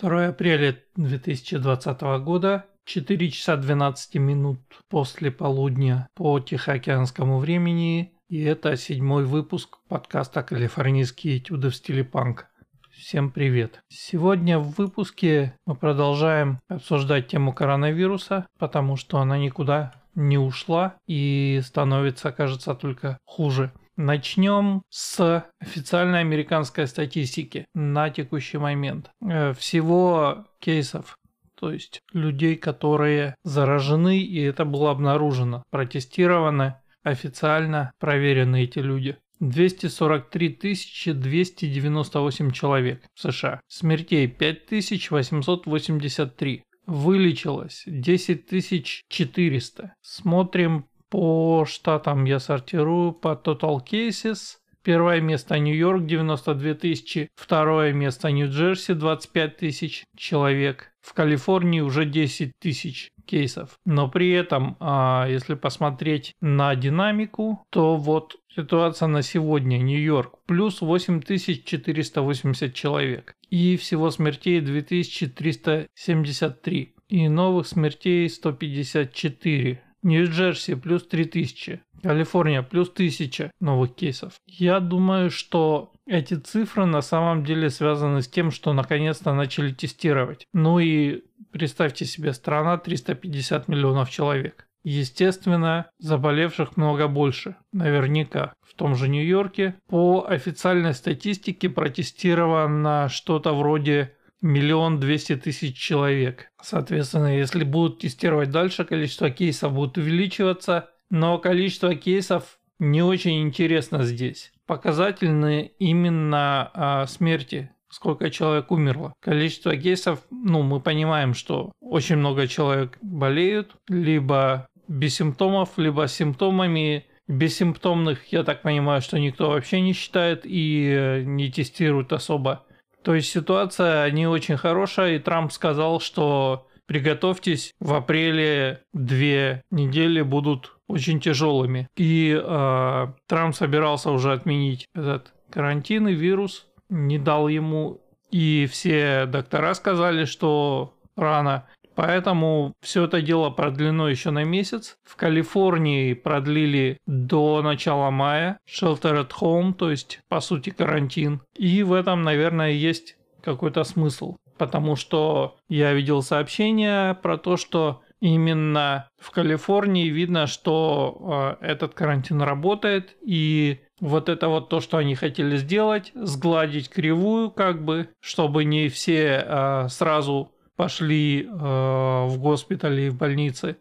2 апреля 2020 года, 4 часа 12 минут после полудня по Тихоокеанскому времени, и это седьмой выпуск подкаста «Калифорнийские этюды в стиле панк». Всем привет! Сегодня в выпуске мы продолжаем обсуждать тему коронавируса, потому что она никуда не ушла и становится, кажется, только хуже. Начнем с официальной американской статистики на текущий момент. Э, всего кейсов то есть людей, которые заражены, и это было обнаружено, протестированы, официально проверены эти люди. 243 298 человек в США. Смертей 5883. Вылечилось 10 400. Смотрим по штатам я сортирую по Total Cases. Первое место Нью-Йорк 92 тысячи, второе место Нью-Джерси 25 тысяч человек, в Калифорнии уже 10 тысяч кейсов. Но при этом, а, если посмотреть на динамику, то вот ситуация на сегодня. Нью-Йорк плюс 8480 человек. И всего смертей 2373. И новых смертей 154. Нью-Джерси плюс 3000, Калифорния плюс 1000 новых кейсов. Я думаю, что эти цифры на самом деле связаны с тем, что наконец-то начали тестировать. Ну и представьте себе, страна 350 миллионов человек. Естественно, заболевших много больше, наверняка. В том же Нью-Йорке по официальной статистике протестировано что-то вроде миллион двести тысяч человек. Соответственно, если будут тестировать дальше, количество кейсов будет увеличиваться, но количество кейсов не очень интересно здесь. Показательны именно а, смерти, сколько человек умерло. Количество кейсов, ну, мы понимаем, что очень много человек болеют, либо без симптомов, либо с симптомами. Бессимптомных, я так понимаю, что никто вообще не считает и э, не тестирует особо. То есть ситуация не очень хорошая, и Трамп сказал, что приготовьтесь, в апреле две недели будут очень тяжелыми. И э, Трамп собирался уже отменить этот карантин и вирус, не дал ему. И все доктора сказали, что рано. Поэтому все это дело продлено еще на месяц. В Калифорнии продлили до начала мая shelter at home, то есть по сути карантин. И в этом, наверное, есть какой-то смысл. Потому что я видел сообщения про то, что именно в Калифорнии видно, что э, этот карантин работает, и вот это вот то, что они хотели сделать, сгладить кривую, как бы, чтобы не все э, сразу пошли э, в госпитале и в больнице.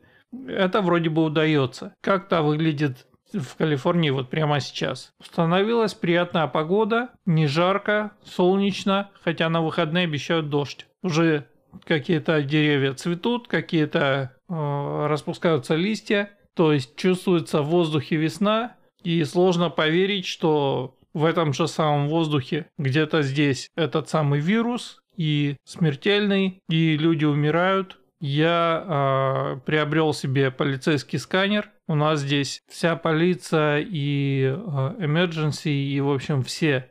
Это вроде бы удается. Как-то выглядит в Калифорнии вот прямо сейчас. Установилась приятная погода, не жарко, солнечно, хотя на выходные обещают дождь. Уже какие-то деревья цветут, какие-то э, распускаются листья, то есть чувствуется в воздухе весна, и сложно поверить, что в этом же самом воздухе где-то здесь этот самый вирус, и смертельный, и люди умирают. Я э, приобрел себе полицейский сканер. У нас здесь вся полиция и э, emergency, и, в общем, все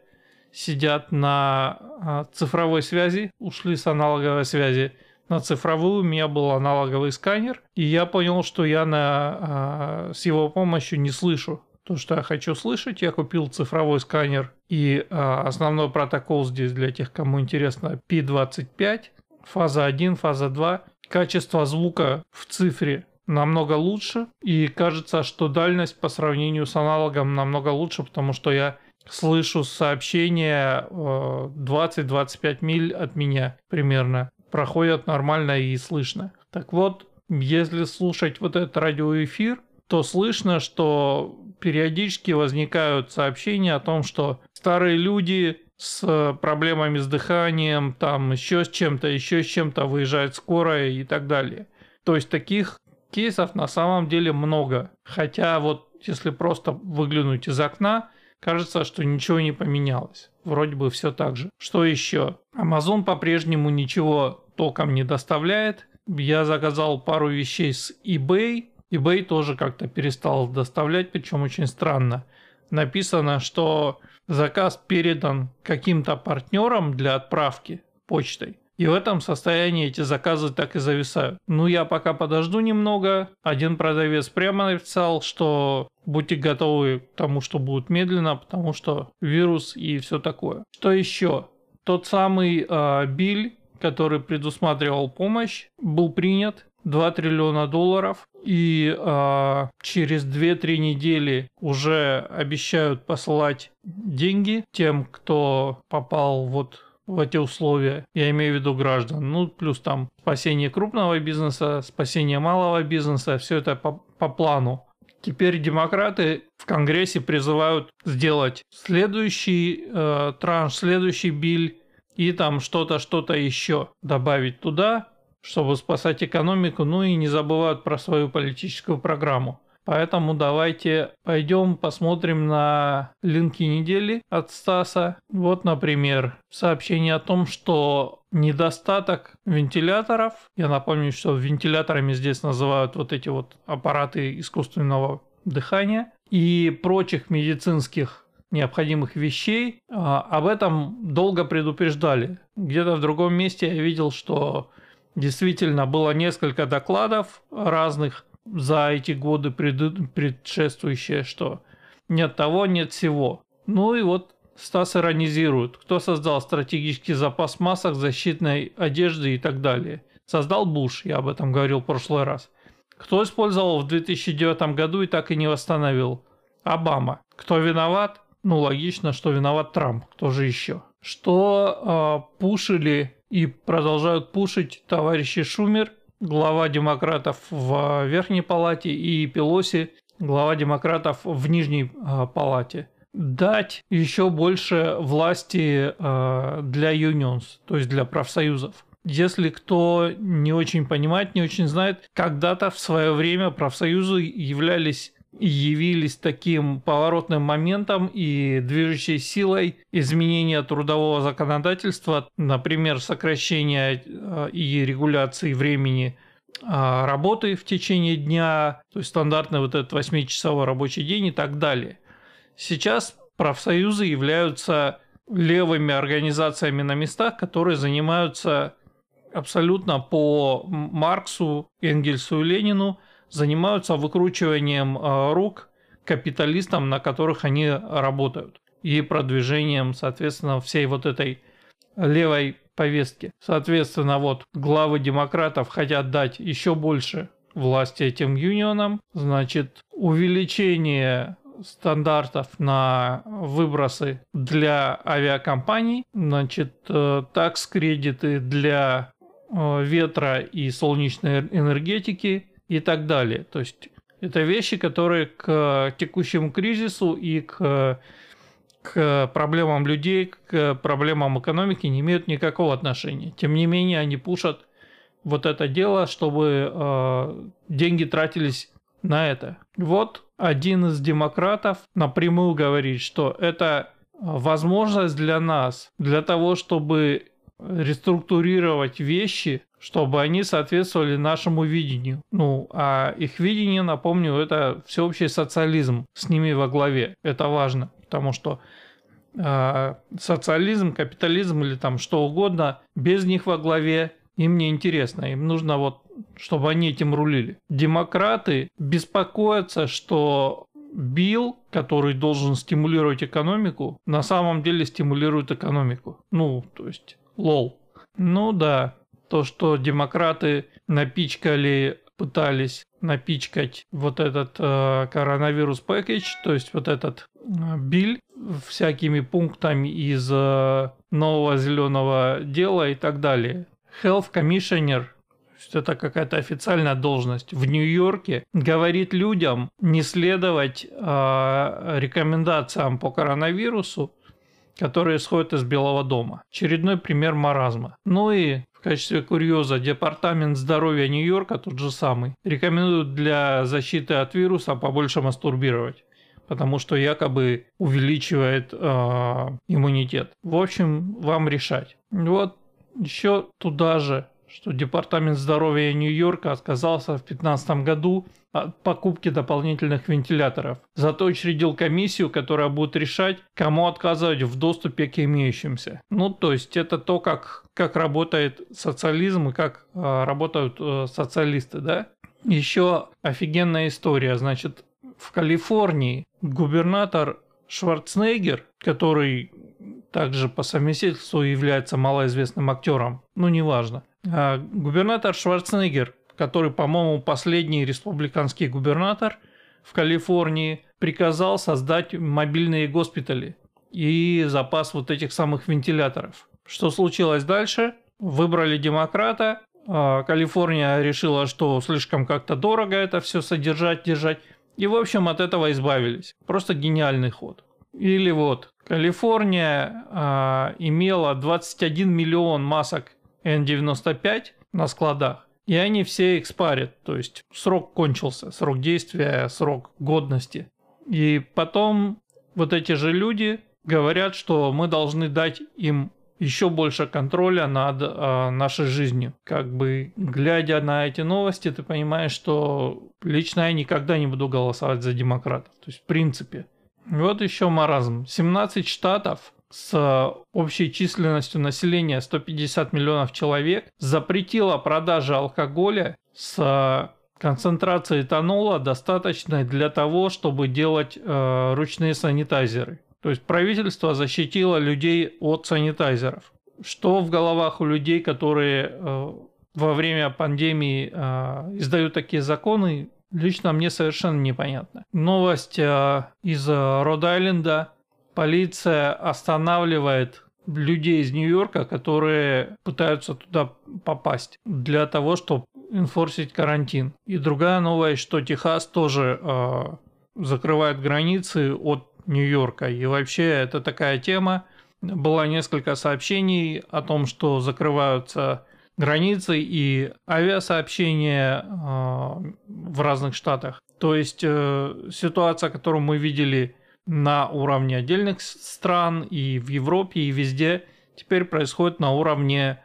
сидят на э, цифровой связи, ушли с аналоговой связи на цифровую, у меня был аналоговый сканер, и я понял, что я на, э, с его помощью не слышу то, что я хочу слышать. Я купил цифровой сканер и а, основной протокол здесь для тех, кому интересно, P25, фаза 1, фаза 2. Качество звука в цифре намного лучше и кажется, что дальность по сравнению с аналогом намного лучше, потому что я слышу сообщения 20-25 миль от меня примерно. Проходят нормально и слышно. Так вот, если слушать вот этот радиоэфир, то слышно, что периодически возникают сообщения о том, что старые люди с проблемами с дыханием, там еще с чем-то, еще с чем-то выезжает скорая и так далее. То есть таких кейсов на самом деле много. Хотя вот если просто выглянуть из окна, кажется, что ничего не поменялось. Вроде бы все так же. Что еще? Amazon по-прежнему ничего толком не доставляет. Я заказал пару вещей с eBay, eBay тоже как-то перестал доставлять, причем очень странно. Написано, что заказ передан каким-то партнерам для отправки почтой, И в этом состоянии эти заказы так и зависают. Ну, я пока подожду немного. Один продавец прямо написал, что будьте готовы к тому, что будет медленно, потому что вирус и все такое. Что еще? Тот самый э, Биль, который предусматривал помощь, был принят 2 триллиона долларов. И э, через 2-3 недели уже обещают посылать деньги тем, кто попал вот в эти условия. Я имею в виду граждан. Ну, плюс там спасение крупного бизнеса, спасение малого бизнеса, все это по, по плану. Теперь демократы в Конгрессе призывают сделать следующий э, транш, следующий биль и там что-то, что-то еще добавить туда, чтобы спасать экономику, ну и не забывают про свою политическую программу. Поэтому давайте пойдем посмотрим на линки недели от Стаса. Вот, например, сообщение о том, что недостаток вентиляторов, я напомню, что вентиляторами здесь называют вот эти вот аппараты искусственного дыхания и прочих медицинских необходимых вещей, а, об этом долго предупреждали. Где-то в другом месте я видел, что действительно было несколько докладов разных за эти годы пред, предшествующие, что нет того, нет всего. Ну и вот Стас иронизирует, кто создал стратегический запас масок, защитной одежды и так далее. Создал Буш, я об этом говорил в прошлый раз. Кто использовал в 2009 году и так и не восстановил? Обама. Кто виноват? Ну, логично, что виноват Трамп. Кто же еще? Что э, пушили и продолжают пушить товарищи Шумер глава демократов в Верхней Палате, и Пелоси, глава демократов в Нижней а, Палате. Дать еще больше власти а, для юнионс, то есть для профсоюзов. Если кто не очень понимает, не очень знает, когда-то в свое время профсоюзы являлись явились таким поворотным моментом и движущей силой изменения трудового законодательства, например, сокращения э, и регуляции времени э, работы в течение дня, то есть стандартный вот этот 8-часовой рабочий день и так далее. Сейчас профсоюзы являются левыми организациями на местах, которые занимаются абсолютно по Марксу, Энгельсу и Ленину занимаются выкручиванием а, рук капиталистам, на которых они работают, и продвижением, соответственно, всей вот этой левой повестки. Соответственно, вот главы демократов хотят дать еще больше власти этим юнионам, значит, увеличение стандартов на выбросы для авиакомпаний, значит, э, такс-кредиты для э, ветра и солнечной энергетики, и так далее. То есть это вещи, которые к текущему кризису и к, к проблемам людей, к проблемам экономики не имеют никакого отношения. Тем не менее, они пушат вот это дело, чтобы э, деньги тратились на это. Вот один из демократов напрямую говорит, что это возможность для нас, для того, чтобы реструктурировать вещи, чтобы они соответствовали нашему видению. Ну, а их видение, напомню, это всеобщий социализм с ними во главе. Это важно, потому что э, социализм, капитализм или там что угодно, без них во главе им не интересно. Им нужно вот, чтобы они этим рулили. Демократы беспокоятся, что Билл, который должен стимулировать экономику, на самом деле стимулирует экономику. Ну, то есть, лол. Ну да, то, что демократы напичкали, пытались напичкать вот этот э, коронавирус пакетч, то есть вот этот э, биль всякими пунктами из э, нового зеленого дела и так далее. Health Commissioner это какая-то официальная должность в Нью-Йорке, говорит людям не следовать э, рекомендациям по коронавирусу, которые исходят из Белого дома. Очередной пример маразма. Ну и в качестве курьеза Департамент здоровья Нью-Йорка, тот же самый, рекомендует для защиты от вируса побольше мастурбировать потому что якобы увеличивает э, иммунитет. В общем, вам решать. Вот еще туда же что Департамент здоровья Нью-Йорка отказался в 2015 году покупки дополнительных вентиляторов. Зато учредил комиссию, которая будет решать, кому отказывать в доступе к имеющимся. Ну, то есть это то, как, как работает социализм и как э, работают э, социалисты, да? Еще офигенная история. Значит, в Калифорнии губернатор Шварценеггер, который также по совместительству является малоизвестным актером, ну неважно. А губернатор Шварценеггер, который, по-моему, последний республиканский губернатор в Калифорнии, приказал создать мобильные госпитали и запас вот этих самых вентиляторов. Что случилось дальше? Выбрали демократа, а Калифорния решила, что слишком как-то дорого это все содержать, держать. И, в общем, от этого избавились. Просто гениальный ход. Или вот, Калифорния а, имела 21 миллион масок N95 на складах, и они все экспарят, то есть срок кончился, срок действия, срок годности. И потом вот эти же люди говорят, что мы должны дать им еще больше контроля над э, нашей жизнью. Как бы глядя на эти новости, ты понимаешь, что лично я никогда не буду голосовать за демократов. То есть в принципе. Вот еще маразм. 17 штатов с общей численностью населения 150 миллионов человек запретила продажу алкоголя с концентрацией этанола достаточной для того, чтобы делать э, ручные санитайзеры. То есть правительство защитило людей от санитайзеров. Что в головах у людей, которые э, во время пандемии э, издают такие законы, лично мне совершенно непонятно. Новость э, из Род-Айленда. Полиция останавливает людей из Нью-Йорка, которые пытаются туда попасть для того, чтобы инфорсить карантин. И другая новость, что Техас тоже э, закрывает границы от Нью-Йорка. И вообще это такая тема. Было несколько сообщений о том, что закрываются границы и авиасообщения э, в разных штатах. То есть э, ситуация, которую мы видели на уровне отдельных стран и в Европе, и везде, теперь происходит на уровне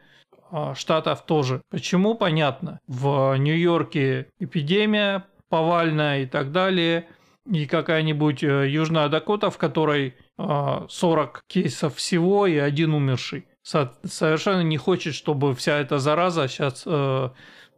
э, штатов тоже. Почему? Понятно. В Нью-Йорке эпидемия повальная и так далее – и какая-нибудь э, Южная Дакота, в которой 40 а, кейсов всего и один умерший. Совершенно не хочет, чтобы вся эта зараза сейчас э,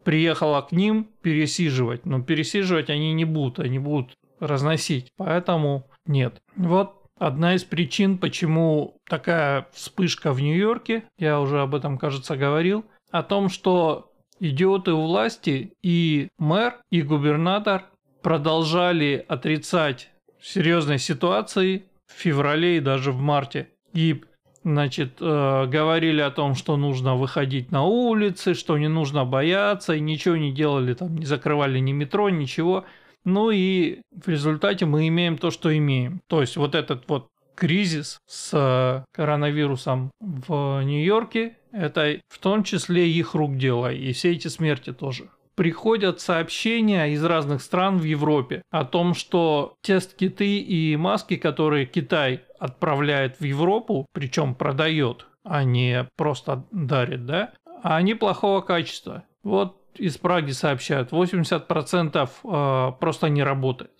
приехала к ним пересиживать. Но пересиживать они не будут, они будут разносить. Поэтому нет. Вот одна из причин, почему такая вспышка в Нью-Йорке, я уже об этом, кажется, говорил, о том, что идиоты у власти и мэр, и губернатор продолжали отрицать серьезной ситуации в феврале и даже в марте. И значит, э, говорили о том, что нужно выходить на улицы, что не нужно бояться, и ничего не делали, там, не закрывали ни метро, ничего. Ну и в результате мы имеем то, что имеем. То есть вот этот вот кризис с коронавирусом в Нью-Йорке, это в том числе их рук дело, и все эти смерти тоже приходят сообщения из разных стран в Европе о том, что тест-киты и маски, которые Китай отправляет в Европу, причем продает, а не просто дарит, да, они плохого качества. Вот из Праги сообщают, 80% э, просто не работает.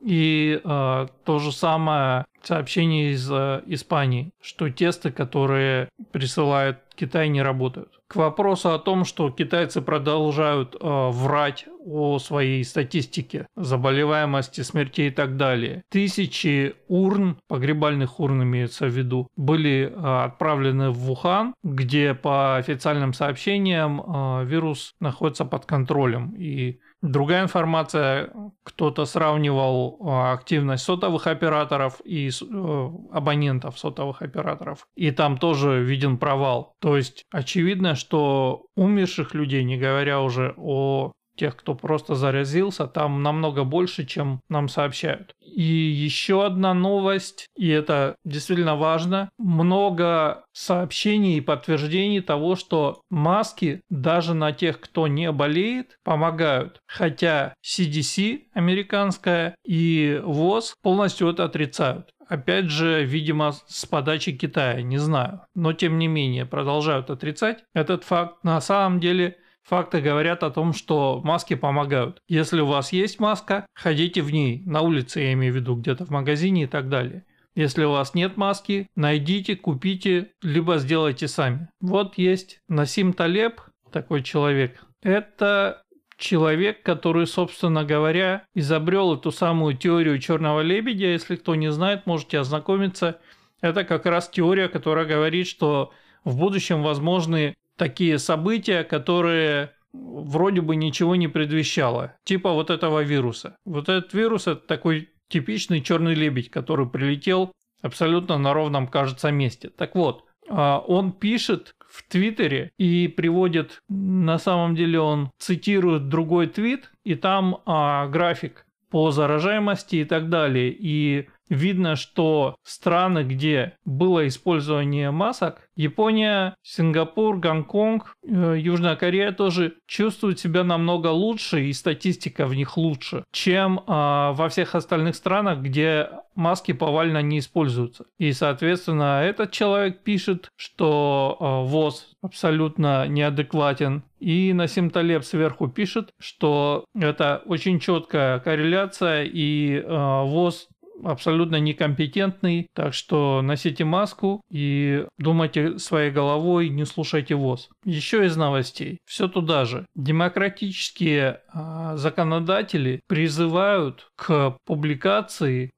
И э, то же самое сообщение из э, Испании, что тесты, которые присылает Китай, не работают. К вопросу о том, что китайцы продолжают врать о своей статистике заболеваемости, смертей и так далее. Тысячи урн, погребальных урн имеется в виду, были э, отправлены в Вухан, где по официальным сообщениям э, вирус находится под контролем и Другая информация, кто-то сравнивал а, активность сотовых операторов и э, абонентов сотовых операторов, и там тоже виден провал. То есть очевидно, что умерших людей, не говоря уже о тех, кто просто заразился, там намного больше, чем нам сообщают. И еще одна новость, и это действительно важно, много сообщений и подтверждений того, что маски даже на тех, кто не болеет, помогают. Хотя CDC американская и ВОЗ полностью это отрицают. Опять же, видимо, с подачи Китая, не знаю. Но тем не менее, продолжают отрицать этот факт. На самом деле, факты говорят о том, что маски помогают. Если у вас есть маска, ходите в ней. На улице, я имею в виду, где-то в магазине и так далее. Если у вас нет маски, найдите, купите, либо сделайте сами. Вот есть Насим Талеб, такой человек. Это человек, который, собственно говоря, изобрел эту самую теорию черного лебедя. Если кто не знает, можете ознакомиться. Это как раз теория, которая говорит, что в будущем возможны такие события, которые вроде бы ничего не предвещало. Типа вот этого вируса. Вот этот вирус это такой типичный черный лебедь, который прилетел абсолютно на ровном, кажется, месте. Так вот, а, он пишет в Твиттере и приводит, на самом деле он цитирует другой твит, и там а, график по заражаемости и так далее. И видно, что страны, где было использование масок, Япония, Сингапур, Гонконг, э, Южная Корея тоже чувствуют себя намного лучше, и статистика в них лучше, чем э, во всех остальных странах, где маски повально не используются. И, соответственно, этот человек пишет, что э, ВОЗ абсолютно неадекватен. И Насим Талеб сверху пишет, что это очень четкая корреляция, и э, ВОЗ абсолютно некомпетентный, так что носите маску и думайте своей головой, не слушайте ВОЗ. Еще из новостей, все туда же. Демократические э, законодатели призывают к публикации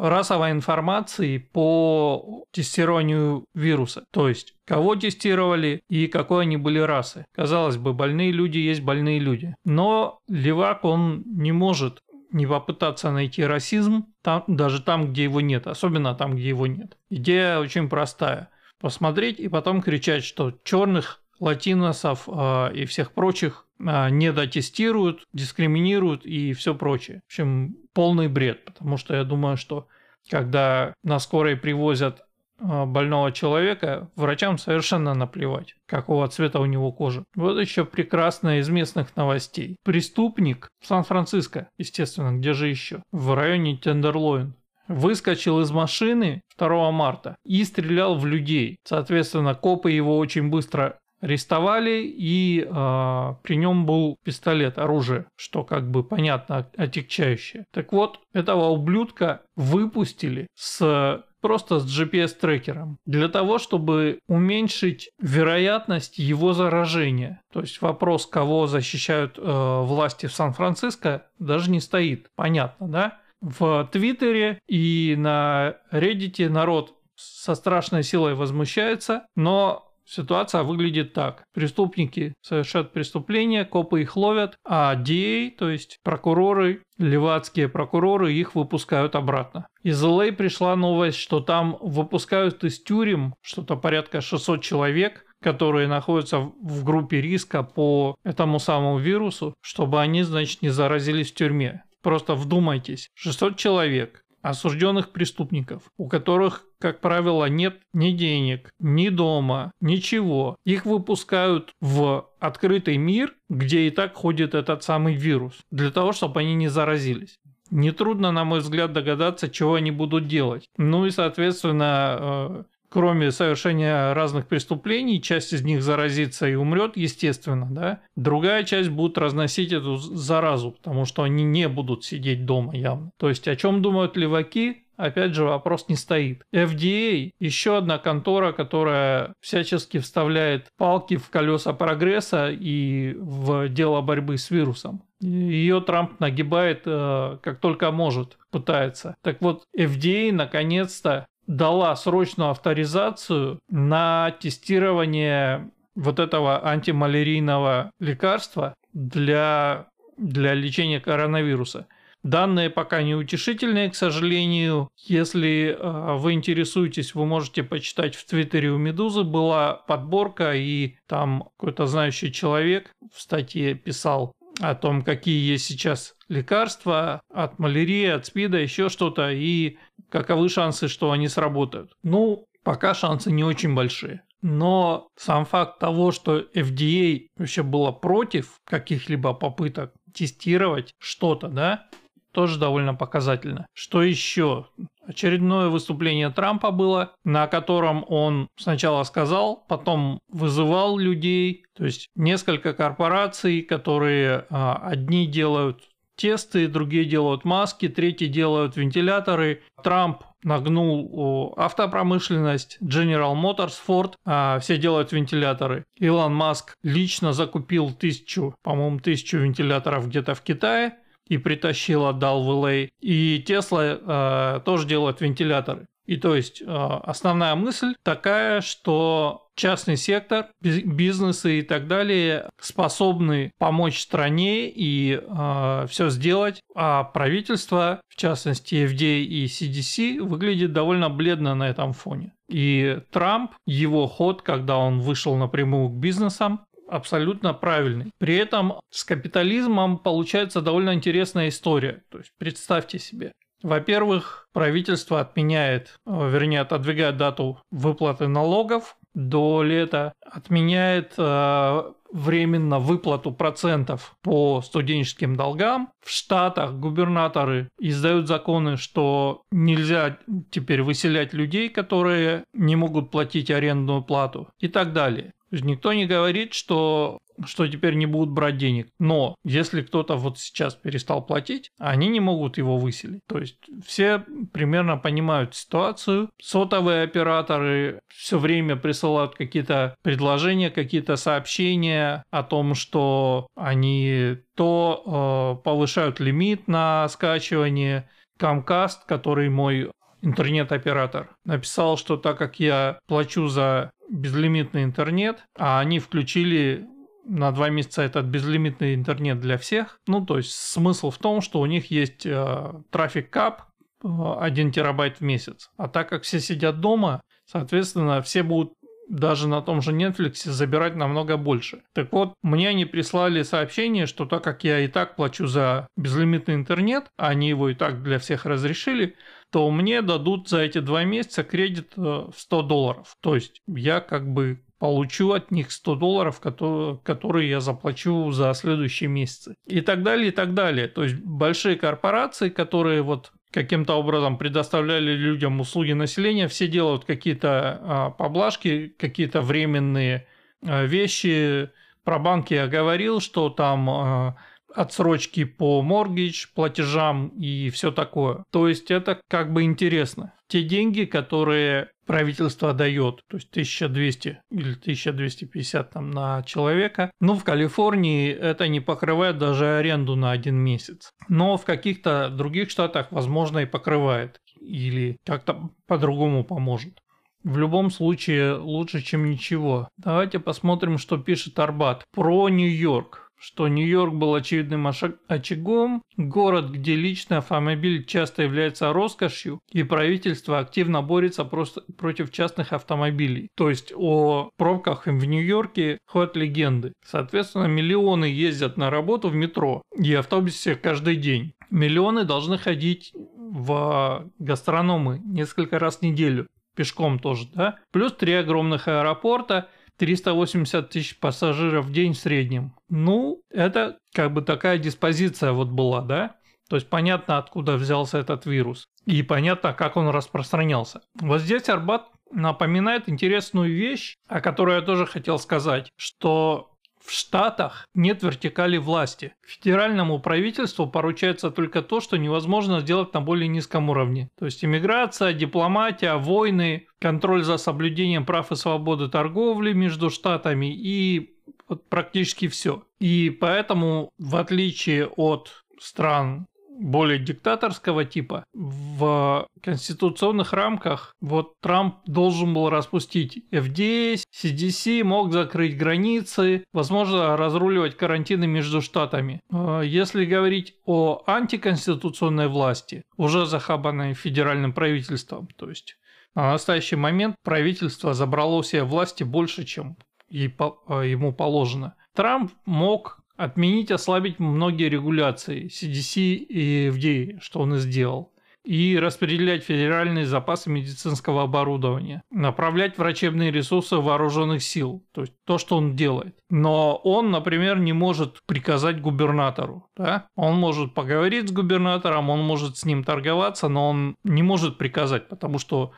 расовой информации по тестированию вируса. То есть, кого тестировали и какой они были расы. Казалось бы, больные люди есть больные люди. Но левак, он не может не попытаться найти расизм там, даже там, где его нет, особенно там, где его нет. Идея очень простая. Посмотреть и потом кричать, что черных, латиносов э, и всех прочих э, не дотестируют, дискриминируют и все прочее. В общем, полный бред, потому что я думаю, что когда на скорой привозят больного человека, врачам совершенно наплевать, какого цвета у него кожа. Вот еще прекрасная из местных новостей. Преступник в Сан-Франциско, естественно, где же еще? В районе Тендерлоин. Выскочил из машины 2 марта и стрелял в людей. Соответственно, копы его очень быстро арестовали, и э, при нем был пистолет, оружие, что как бы понятно, отягчающее. Так вот, этого ублюдка выпустили с просто с GPS-трекером, для того, чтобы уменьшить вероятность его заражения. То есть вопрос, кого защищают э, власти в Сан-Франциско, даже не стоит. Понятно, да? В Твиттере и на Reddit народ со страшной силой возмущается, но Ситуация выглядит так. Преступники совершают преступления, копы их ловят, а DA, то есть прокуроры, левацкие прокуроры, их выпускают обратно. Из LA пришла новость, что там выпускают из тюрем что-то порядка 600 человек, которые находятся в группе риска по этому самому вирусу, чтобы они, значит, не заразились в тюрьме. Просто вдумайтесь, 600 человек, осужденных преступников, у которых, как правило, нет ни денег, ни дома, ничего. Их выпускают в открытый мир, где и так ходит этот самый вирус, для того, чтобы они не заразились. Нетрудно, на мой взгляд, догадаться, чего они будут делать. Ну и, соответственно, э, кроме совершения разных преступлений, часть из них заразится и умрет, естественно, да. Другая часть будет разносить эту заразу, потому что они не будут сидеть дома явно. То есть о чем думают леваки, опять же, вопрос не стоит. FDA – еще одна контора, которая всячески вставляет палки в колеса прогресса и в дело борьбы с вирусом. Ее Трамп нагибает э, как только может, пытается. Так вот, FDA наконец-то дала срочную авторизацию на тестирование вот этого антималярийного лекарства для, для лечения коронавируса. Данные пока не утешительные, к сожалению. Если э, вы интересуетесь, вы можете почитать в Твиттере у Медузы. Была подборка, и там какой-то знающий человек в статье писал о том, какие есть сейчас лекарства от малярии, от СПИДа, еще что-то, и каковы шансы, что они сработают. Ну, пока шансы не очень большие. Но сам факт того, что FDA вообще было против каких-либо попыток тестировать что-то, да, тоже довольно показательно. Что еще? Очередное выступление Трампа было, на котором он сначала сказал, потом вызывал людей, то есть несколько корпораций, которые а, одни делают тесты, другие делают маски, третьи делают вентиляторы. Трамп нагнул автопромышленность, General Motors, Ford, а все делают вентиляторы. Илон Маск лично закупил тысячу, по-моему, тысячу вентиляторов где-то в Китае и притащил, отдал в LA. И Tesla э, тоже делает вентиляторы. И то есть э, основная мысль такая, что частный сектор, бизнесы и так далее способны помочь стране и э, все сделать, а правительство, в частности FDA и CDC, выглядит довольно бледно на этом фоне. И Трамп, его ход, когда он вышел напрямую к бизнесам, абсолютно правильный. При этом с капитализмом получается довольно интересная история. То есть представьте себе, во-первых, правительство отменяет, э, вернее, отодвигает дату выплаты налогов до лета, отменяет э, временно выплату процентов по студенческим долгам. В Штатах губернаторы издают законы, что нельзя теперь выселять людей, которые не могут платить арендную плату и так далее. Никто не говорит, что что теперь не будут брать денег. Но если кто-то вот сейчас перестал платить, они не могут его выселить. То есть все примерно понимают ситуацию. Сотовые операторы все время присылают какие-то предложения, какие-то сообщения о том, что они то э, повышают лимит на скачивание. Comcast, который мой интернет-оператор, написал, что так как я плачу за безлимитный интернет, а они включили на два месяца этот безлимитный интернет для всех. Ну, то есть смысл в том, что у них есть э, трафик кап 1 терабайт в месяц. А так как все сидят дома, соответственно, все будут даже на том же Netflix забирать намного больше. Так вот, мне они прислали сообщение, что так как я и так плачу за безлимитный интернет, а они его и так для всех разрешили, то мне дадут за эти два месяца кредит э, в 100 долларов. То есть я как бы получу от них 100 долларов, которые, я заплачу за следующие месяцы. И так далее, и так далее. То есть большие корпорации, которые вот каким-то образом предоставляли людям услуги населения, все делают какие-то а, поблажки, какие-то временные а, вещи. Про банки я говорил, что там а, отсрочки по моргидж, платежам и все такое. То есть это как бы интересно. Те деньги, которые правительство дает, то есть 1200 или 1250 там на человека. Ну, в Калифорнии это не покрывает даже аренду на один месяц. Но в каких-то других штатах, возможно, и покрывает. Или как-то по-другому поможет. В любом случае лучше, чем ничего. Давайте посмотрим, что пишет Арбат про Нью-Йорк что Нью-Йорк был очевидным очагом, город, где личный автомобиль часто является роскошью, и правительство активно борется просто против частных автомобилей. То есть о пробках в Нью-Йорке ходят легенды. Соответственно, миллионы ездят на работу в метро и автобусе каждый день. Миллионы должны ходить в гастрономы несколько раз в неделю. Пешком тоже, да? Плюс три огромных аэропорта – 380 тысяч пассажиров в день в среднем. Ну, это как бы такая диспозиция вот была, да? То есть понятно, откуда взялся этот вирус. И понятно, как он распространялся. Вот здесь Арбат напоминает интересную вещь, о которой я тоже хотел сказать, что в Штатах нет вертикали власти. Федеральному правительству поручается только то, что невозможно сделать на более низком уровне. То есть иммиграция, дипломатия, войны, контроль за соблюдением прав и свободы торговли между штатами и вот практически все. И поэтому, в отличие от стран более диктаторского типа. В конституционных рамках вот Трамп должен был распустить FDA, CDC, мог закрыть границы, возможно, разруливать карантины между штатами. А если говорить о антиконституционной власти, уже захабанной федеральным правительством, то есть на настоящий момент правительство забрало себе власти больше, чем ему положено. Трамп мог отменить, ослабить многие регуляции CDC и FDA, что он и сделал. и распределять федеральные запасы медицинского оборудования, направлять врачебные ресурсы вооруженных сил, то есть то, что он делает. Но он, например, не может приказать губернатору. Да? Он может поговорить с губернатором, он может с ним торговаться, но он не может приказать, потому что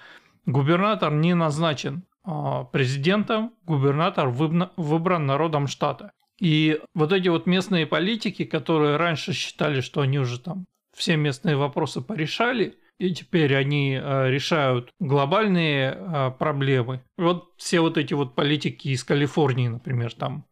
губернатор не назначен а, президентом, губернатор выбран народом штата. И вот эти вот местные политики, которые раньше считали, что они уже там все местные вопросы порешали, и теперь они э, решают глобальные э, проблемы. Вот все вот эти вот политики из Калифорнии, например, там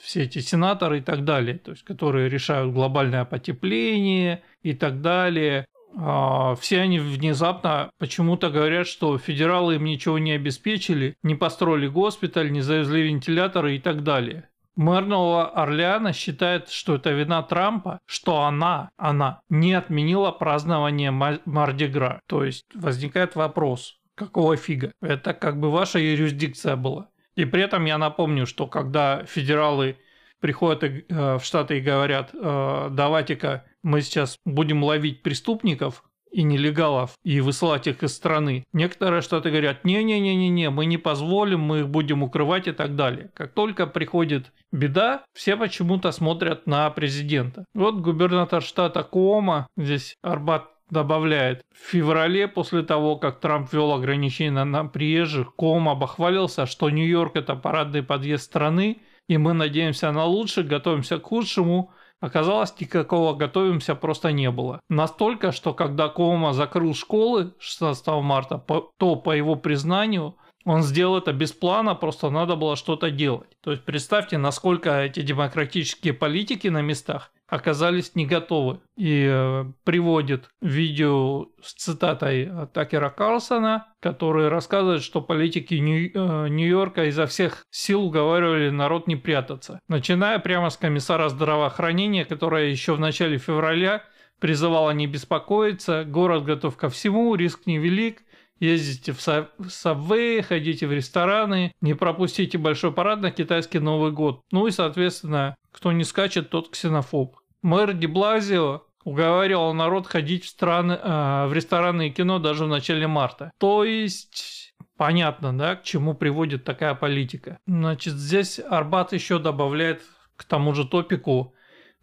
все эти сенаторы и так далее, то есть которые решают глобальное потепление и так далее. Э, все они внезапно почему-то говорят, что федералы им ничего не обеспечили, не построили госпиталь, не завезли вентиляторы и так далее. Мэр Нового Орлеана считает, что это вина Трампа, что она, она не отменила празднование Мардигра. То есть возникает вопрос, какого фига? Это как бы ваша юрисдикция была. И при этом я напомню, что когда федералы приходят э, в Штаты и говорят, э, давайте-ка мы сейчас будем ловить преступников, и нелегалов и высылать их из страны. Некоторые штаты говорят, не-не-не-не, мы не позволим, мы их будем укрывать и так далее. Как только приходит беда, все почему-то смотрят на президента. Вот губернатор штата Куома, здесь Арбат добавляет, в феврале после того, как Трамп ввел ограничения на приезжих, Куома обохвалился, что Нью-Йорк это парадный подъезд страны, и мы надеемся на лучшее, готовимся к худшему, Оказалось, никакого готовимся просто не было. Настолько, что когда Кома закрыл школы 16 марта, то по его признанию он сделал это без плана, просто надо было что-то делать. То есть представьте, насколько эти демократические политики на местах оказались не готовы. И э, приводит видео с цитатой Такера Карлсона, который рассказывает, что политики э, Нью-Йорка изо всех сил уговаривали народ не прятаться. Начиная прямо с комиссара здравоохранения, которая еще в начале февраля призывала не беспокоиться, город готов ко всему, риск невелик, ездите в сабвей, ходите в рестораны, не пропустите большой парад на китайский Новый год. Ну и, соответственно, кто не скачет, тот ксенофоб. Мэр Деблазио уговаривал народ ходить в, страны, э, в рестораны и кино даже в начале марта. То есть понятно, да, к чему приводит такая политика. Значит, здесь Арбат еще добавляет к тому же топику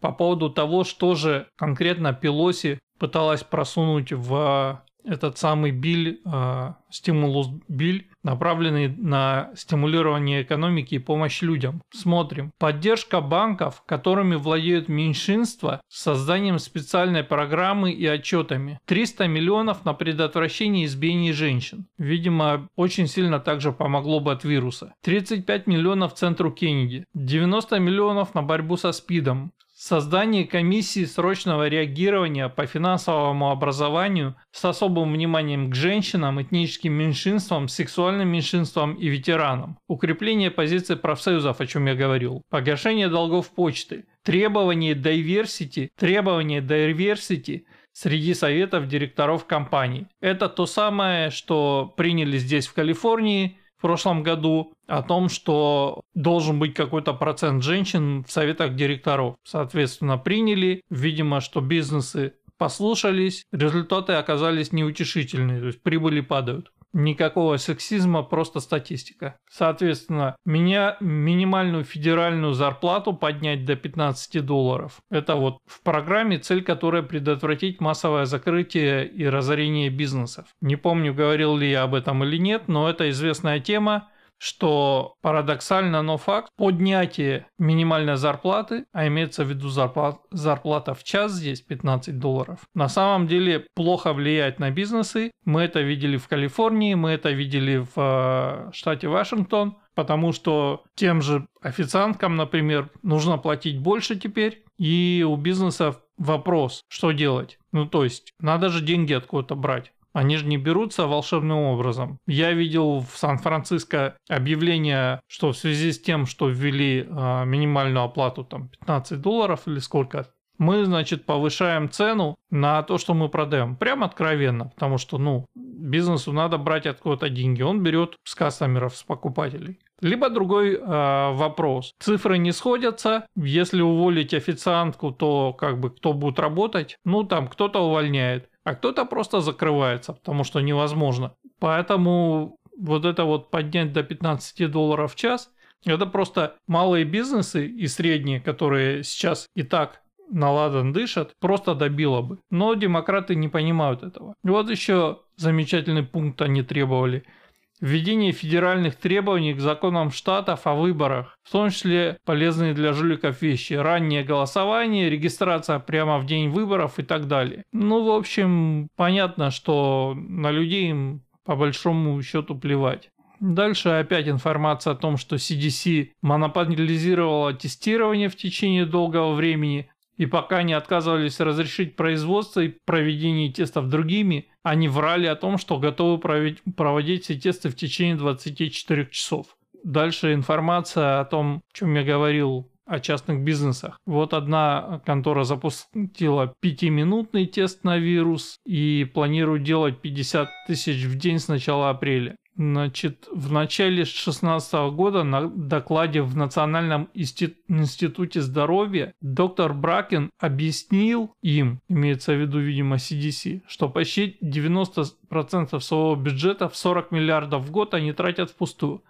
по поводу того, что же конкретно Пелоси пыталась просунуть в этот самый биль, э, стимулус биль, направленный на стимулирование экономики и помощь людям. Смотрим. Поддержка банков, которыми владеют меньшинства, с созданием специальной программы и отчетами. 300 миллионов на предотвращение избиений женщин. Видимо, очень сильно также помогло бы от вируса. 35 миллионов Центру Кеннеди. 90 миллионов на борьбу со СПИДом. Создание комиссии срочного реагирования по финансовому образованию с особым вниманием к женщинам, этническим меньшинствам, сексуальным меньшинствам и ветеранам. Укрепление позиций профсоюзов, о чем я говорил. Погашение долгов почты. Требование diversity, требование diversity среди советов директоров компаний. Это то самое, что приняли здесь в Калифорнии – в прошлом году о том, что должен быть какой-то процент женщин в советах директоров. Соответственно, приняли. Видимо, что бизнесы послушались, результаты оказались неутешительные, то есть прибыли падают. Никакого сексизма, просто статистика. Соответственно, меня минимальную федеральную зарплату поднять до 15 долларов. Это вот в программе цель, которая предотвратить массовое закрытие и разорение бизнесов. Не помню, говорил ли я об этом или нет, но это известная тема что парадоксально, но факт, поднятие минимальной зарплаты, а имеется в виду зарплат, зарплата в час здесь 15 долларов, на самом деле плохо влияет на бизнесы. Мы это видели в Калифорнии, мы это видели в э, штате Вашингтон, потому что тем же официанткам, например, нужно платить больше теперь, и у бизнесов вопрос, что делать. Ну, то есть, надо же деньги откуда-то брать. Они же не берутся волшебным образом. Я видел в Сан-Франциско объявление, что в связи с тем, что ввели э, минимальную оплату там 15 долларов или сколько, мы, значит, повышаем цену на то, что мы продаем. Прям откровенно, потому что, ну, бизнесу надо брать откуда-то деньги. Он берет с кастомеров, с покупателей. Либо другой э, вопрос. Цифры не сходятся. Если уволить официантку, то как бы кто будет работать? Ну, там кто-то увольняет. А кто-то просто закрывается, потому что невозможно. Поэтому вот это вот поднять до 15 долларов в час, это просто малые бизнесы и средние, которые сейчас и так наладан дышат, просто добило бы. Но демократы не понимают этого. Вот еще замечательный пункт они требовали – Введение федеральных требований к законам штатов о выборах, в том числе полезные для жуликов вещи, раннее голосование, регистрация прямо в день выборов и так далее. Ну, в общем, понятно, что на людей им по большому счету плевать. Дальше опять информация о том, что CDC монополизировала тестирование в течение долгого времени, и пока не отказывались разрешить производство и проведение тестов другими, они врали о том, что готовы проводить все тесты в течение 24 часов. Дальше информация о том, о чем я говорил, о частных бизнесах. Вот одна контора запустила пятиминутный тест на вирус и планирует делать 50 тысяч в день с начала апреля. Значит, в начале 2016 года на докладе в Национальном институте здоровья доктор Бракен объяснил им, имеется в виду, видимо, CDC, что почти 90% своего бюджета в 40 миллиардов в год они тратят впустую.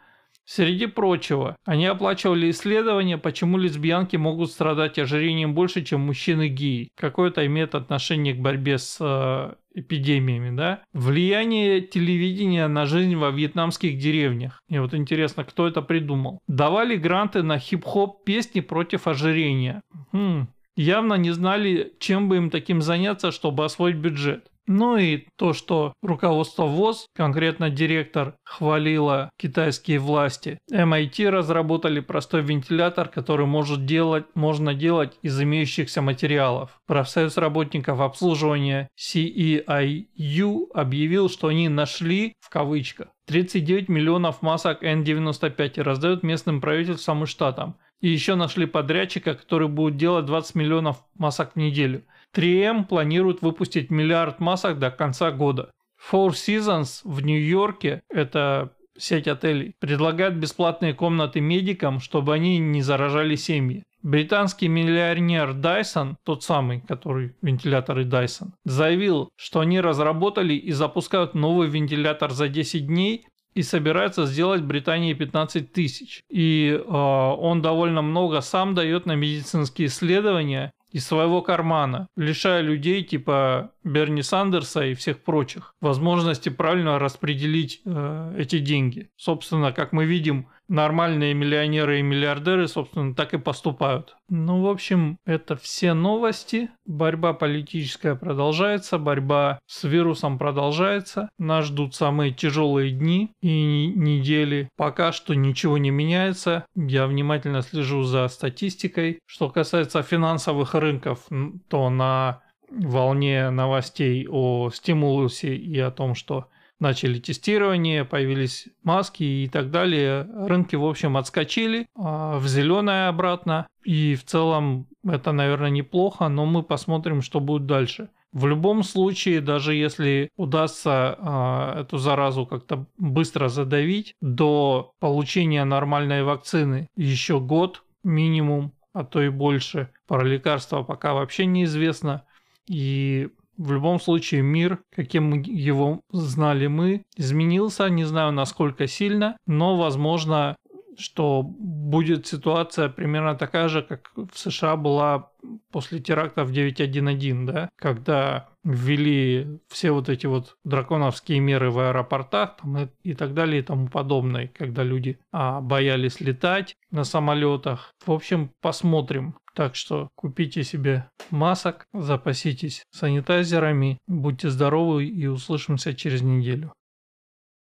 Среди прочего, они оплачивали исследования, почему лесбиянки могут страдать ожирением больше, чем мужчины геи. Какое это имеет отношение к борьбе с э, эпидемиями, да? Влияние телевидения на жизнь во вьетнамских деревнях. И вот интересно, кто это придумал. Давали гранты на хип-хоп песни против ожирения. Хм. Явно не знали, чем бы им таким заняться, чтобы освоить бюджет. Ну и то, что руководство ВОЗ, конкретно директор, хвалило китайские власти. MIT разработали простой вентилятор, который может делать, можно делать из имеющихся материалов. Профсоюз работников обслуживания CEIU объявил, что они нашли, в кавычках, 39 миллионов масок N95 и раздают местным правительствам и штатам. И еще нашли подрядчика, который будет делать 20 миллионов масок в неделю. 3M планирует выпустить миллиард масок до конца года. Four Seasons в Нью-Йорке, это сеть отелей, предлагает бесплатные комнаты медикам, чтобы они не заражали семьи. Британский миллионер Dyson, тот самый, который вентиляторы Dyson, заявил, что они разработали и запускают новый вентилятор за 10 дней и собирается сделать Британии 15 тысяч. И э, он довольно много сам дает на медицинские исследования из своего кармана, лишая людей типа Берни Сандерса и всех прочих возможности правильно распределить э, эти деньги. Собственно, как мы видим, нормальные миллионеры и миллиардеры, собственно, так и поступают. Ну, в общем, это все новости. Борьба политическая продолжается, борьба с вирусом продолжается. Нас ждут самые тяжелые дни и недели. Пока что ничего не меняется. Я внимательно слежу за статистикой. Что касается финансовых рынков, то на волне новостей о стимулусе и о том, что начали тестирование, появились маски и так далее. Рынки, в общем, отскочили а, в зеленое обратно. И в целом это, наверное, неплохо, но мы посмотрим, что будет дальше. В любом случае, даже если удастся э, эту заразу как-то быстро задавить, до получения нормальной вакцины еще год минимум, а то и больше. Про лекарства пока вообще неизвестно. И в любом случае мир, каким его знали мы, изменился, не знаю насколько сильно, но возможно, что будет ситуация примерно такая же, как в США была после терактов 9.1.1, да, когда ввели все вот эти вот драконовские меры в аэропортах там, и, и так далее и тому подобное, когда люди а, боялись летать на самолетах. В общем, посмотрим. Так что купите себе масок, запаситесь санитайзерами, будьте здоровы и услышимся через неделю.